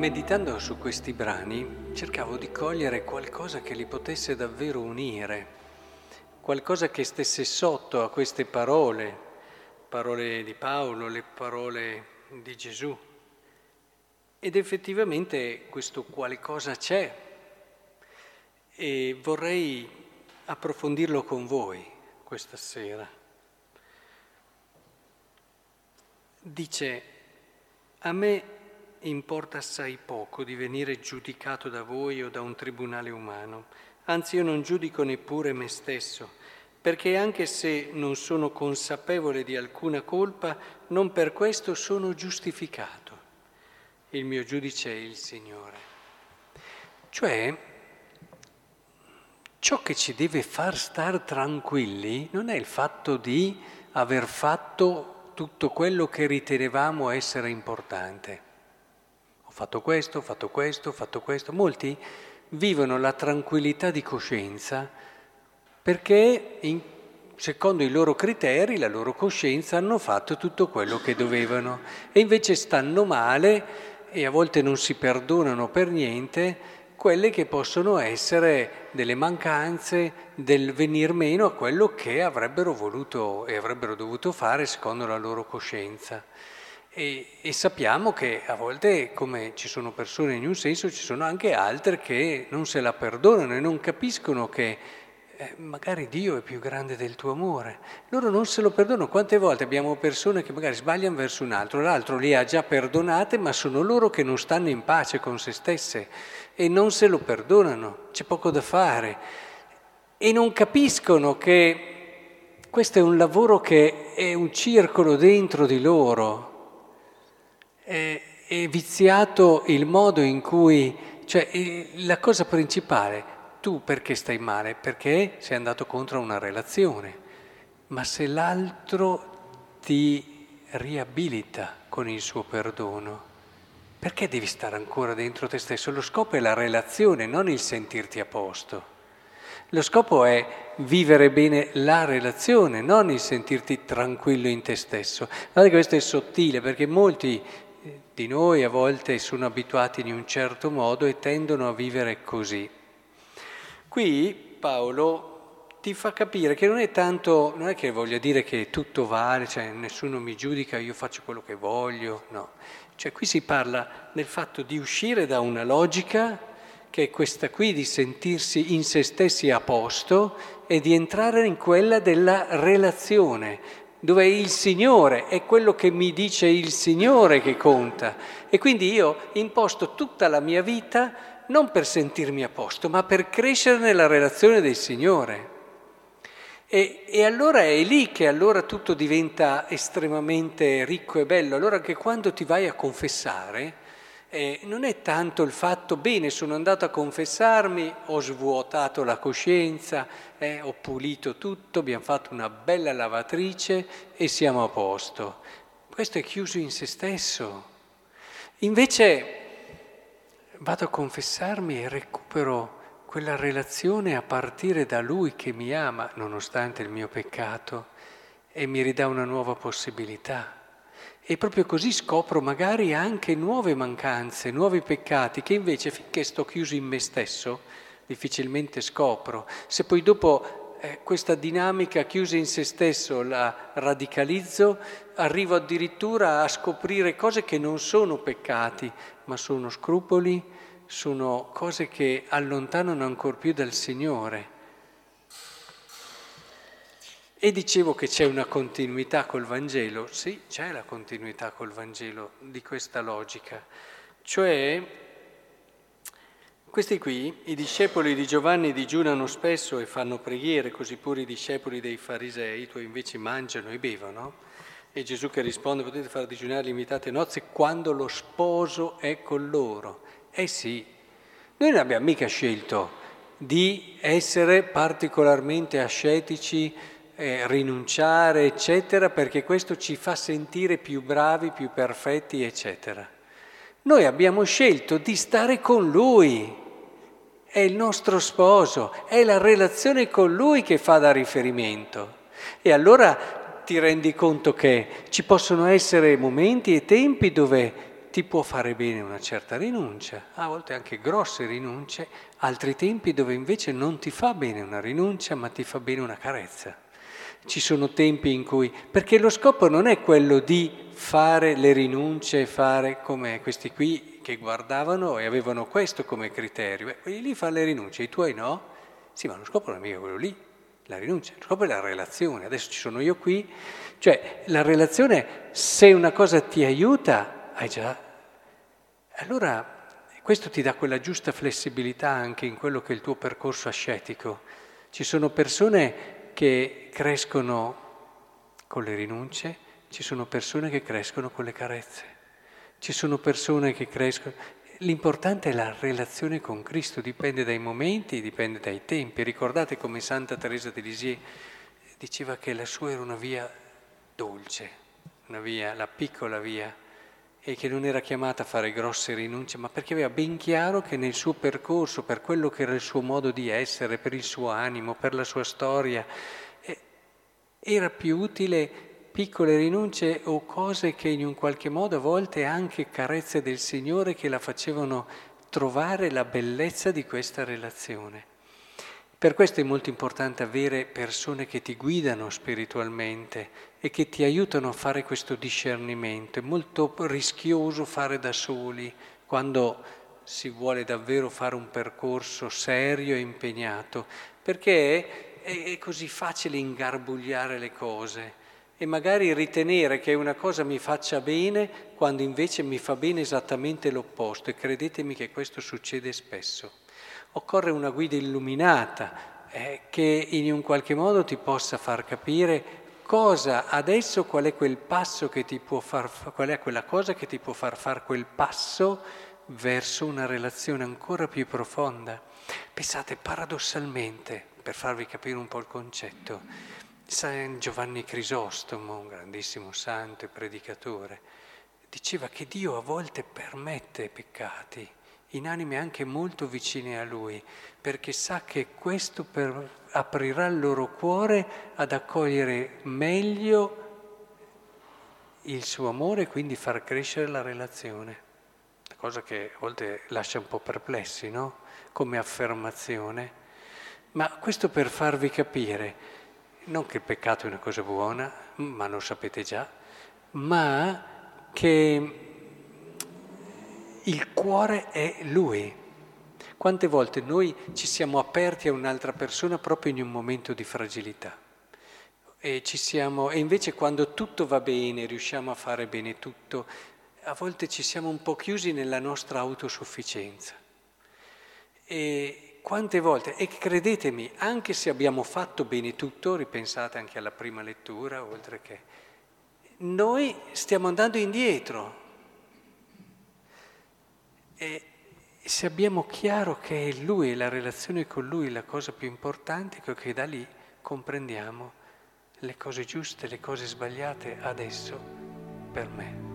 Meditando su questi brani cercavo di cogliere qualcosa che li potesse davvero unire, qualcosa che stesse sotto a queste parole, parole di Paolo, le parole di Gesù. Ed effettivamente questo qualcosa c'è e vorrei approfondirlo con voi questa sera. Dice, a me importa assai poco di venire giudicato da voi o da un tribunale umano, anzi io non giudico neppure me stesso, perché anche se non sono consapevole di alcuna colpa, non per questo sono giustificato. Il mio giudice è il Signore. Cioè, ciò che ci deve far star tranquilli non è il fatto di aver fatto tutto quello che ritenevamo essere importante fatto questo, ho fatto questo, ho fatto questo. Molti vivono la tranquillità di coscienza perché in, secondo i loro criteri, la loro coscienza, hanno fatto tutto quello che dovevano e invece stanno male e a volte non si perdonano per niente quelle che possono essere delle mancanze, del venir meno a quello che avrebbero voluto e avrebbero dovuto fare secondo la loro coscienza. E, e, sappiamo che a volte, come ci sono persone in un senso, ci sono anche altre che non se la perdonano e non capiscono che eh, magari Dio è più grande del tuo amore. Loro non se lo perdonano. Quante volte abbiamo persone che magari sbagliano verso un altro, l'altro li ha già perdonate, ma sono loro che non stanno in pace con se stesse e non se lo perdonano. C'è poco da fare. E non capiscono che questo è un lavoro che è un circolo dentro di loro è, è viziato il modo in cui, cioè la cosa principale, tu perché stai male? Perché sei andato contro una relazione, ma se l'altro ti riabilita con il suo perdono, perché devi stare ancora dentro te stesso? Lo scopo è la relazione, non il sentirti a posto. Lo scopo è vivere bene la relazione, non il sentirti tranquillo in te stesso. Guardate che questo è sottile perché molti di noi a volte sono abituati in un certo modo e tendono a vivere così. Qui Paolo ti fa capire che non è tanto, non è che voglia dire che tutto vale, cioè nessuno mi giudica, io faccio quello che voglio, no. Cioè qui si parla del fatto di uscire da una logica che è questa qui di sentirsi in se stessi a posto e di entrare in quella della relazione, dove il Signore è quello che mi dice il Signore che conta. E quindi io imposto tutta la mia vita non per sentirmi a posto, ma per crescere nella relazione del Signore. E, e, allora è lì che allora tutto diventa estremamente ricco e bello. Allora che quando ti vai a confessare, eh, non è tanto il fatto, bene, sono andato a confessarmi, ho svuotato la coscienza, eh, ho pulito tutto, abbiamo fatto una bella lavatrice e siamo a posto. Questo è chiuso in se stesso. Invece vado a confessarmi e recupero quella relazione a partire da Lui che mi ama, nonostante il mio peccato, e mi ridà una nuova possibilità. E proprio così scopro magari anche nuove mancanze, nuovi peccati che invece finché sto chiuso in me stesso difficilmente scopro. Se poi dopo eh, questa dinamica chiusa in se stesso la radicalizzo, arrivo addirittura a scoprire cose che non sono peccati, ma sono scrupoli, sono cose che allontanano ancor più dal Signore. E dicevo che c'è una continuità col Vangelo, sì, c'è la continuità col Vangelo di questa logica, cioè questi qui, i discepoli di Giovanni digiunano spesso e fanno preghiere, così pure i discepoli dei farisei, i tuoi invece mangiano e bevono, e Gesù che risponde potete far digiunare limitate nozze quando lo sposo è con loro. Eh sì, noi non abbiamo mica scelto di essere particolarmente ascetici eh, rinunciare, eccetera, perché questo ci fa sentire più bravi, più perfetti, eccetera. Noi abbiamo scelto di stare con Lui, è il nostro sposo, è la relazione con Lui che fa da riferimento. E allora ti rendi conto che ci possono essere momenti e tempi dove ti può fare bene una certa rinuncia, a volte anche grosse rinunce, altri tempi dove invece non ti fa bene una rinuncia, ma ti fa bene una carezza. Ci sono tempi in cui, perché lo scopo non è quello di fare le rinunce, fare come questi qui che guardavano e avevano questo come criterio. Beh, quelli lì fanno le rinunce, i tuoi no? Sì, ma lo scopo non è mica quello lì, la rinuncia, lo scopo è la relazione. Adesso ci sono io qui, cioè la relazione, se una cosa ti aiuta, hai già... Allora questo ti dà quella giusta flessibilità anche in quello che è il tuo percorso ascetico. Ci sono persone che crescono con le rinunce, ci sono persone che crescono con le carezze. Ci sono persone che crescono. L'importante è la relazione con Cristo, dipende dai momenti, dipende dai tempi. Ricordate come Santa Teresa di Lisieux diceva che la sua era una via dolce, una via, la piccola via, e che non era chiamata a fare grosse rinunce, ma perché aveva ben chiaro che nel suo percorso, per quello che era il suo modo di essere, per il suo animo, per la sua storia, eh, era più utile piccole rinunce o cose che in un qualche modo a volte anche carezze del Signore che la facevano trovare la bellezza di questa relazione. Per questo è molto importante avere persone che ti guidano spiritualmente e che ti aiutano a fare questo discernimento. È molto rischioso fare da soli quando si vuole davvero fare un percorso serio e impegnato, perché è, così facile ingarbugliare le cose e magari ritenere che una cosa mi faccia bene quando invece mi fa bene esattamente l'opposto e credetemi che questo succede spesso. Occorre una guida illuminata eh, che in un qualche modo ti possa far capire cosa adesso, qual è quel passo che ti può far, qual è quella cosa che ti può far fare quel passo verso una relazione ancora più profonda. Pensate paradossalmente, per farvi capire un po' il concetto, San Giovanni Crisostomo, un grandissimo santo e predicatore, diceva che Dio a volte permette peccati in anime anche molto vicine a Lui, perché sa che questo per, aprirà il loro cuore ad accogliere meglio il suo amore e quindi far crescere la relazione. Cosa che a volte lascia un po' perplessi, no? Come affermazione. Ma questo per farvi capire non che il peccato è una cosa buona, ma lo sapete già, ma che il cuore è Lui. Quante volte noi ci siamo aperti a un'altra persona proprio in un momento di fragilità e, siamo, e invece quando tutto va bene, riusciamo a fare bene tutto, a volte ci siamo un po' chiusi nella nostra autosufficienza. E, quante volte, e credetemi, anche se abbiamo fatto bene tutto, ripensate anche alla prima lettura, oltre che, noi stiamo andando indietro. E se abbiamo chiaro che è Lui la relazione con Lui la cosa più importante, che da lì comprendiamo le cose giuste, le cose sbagliate adesso per me.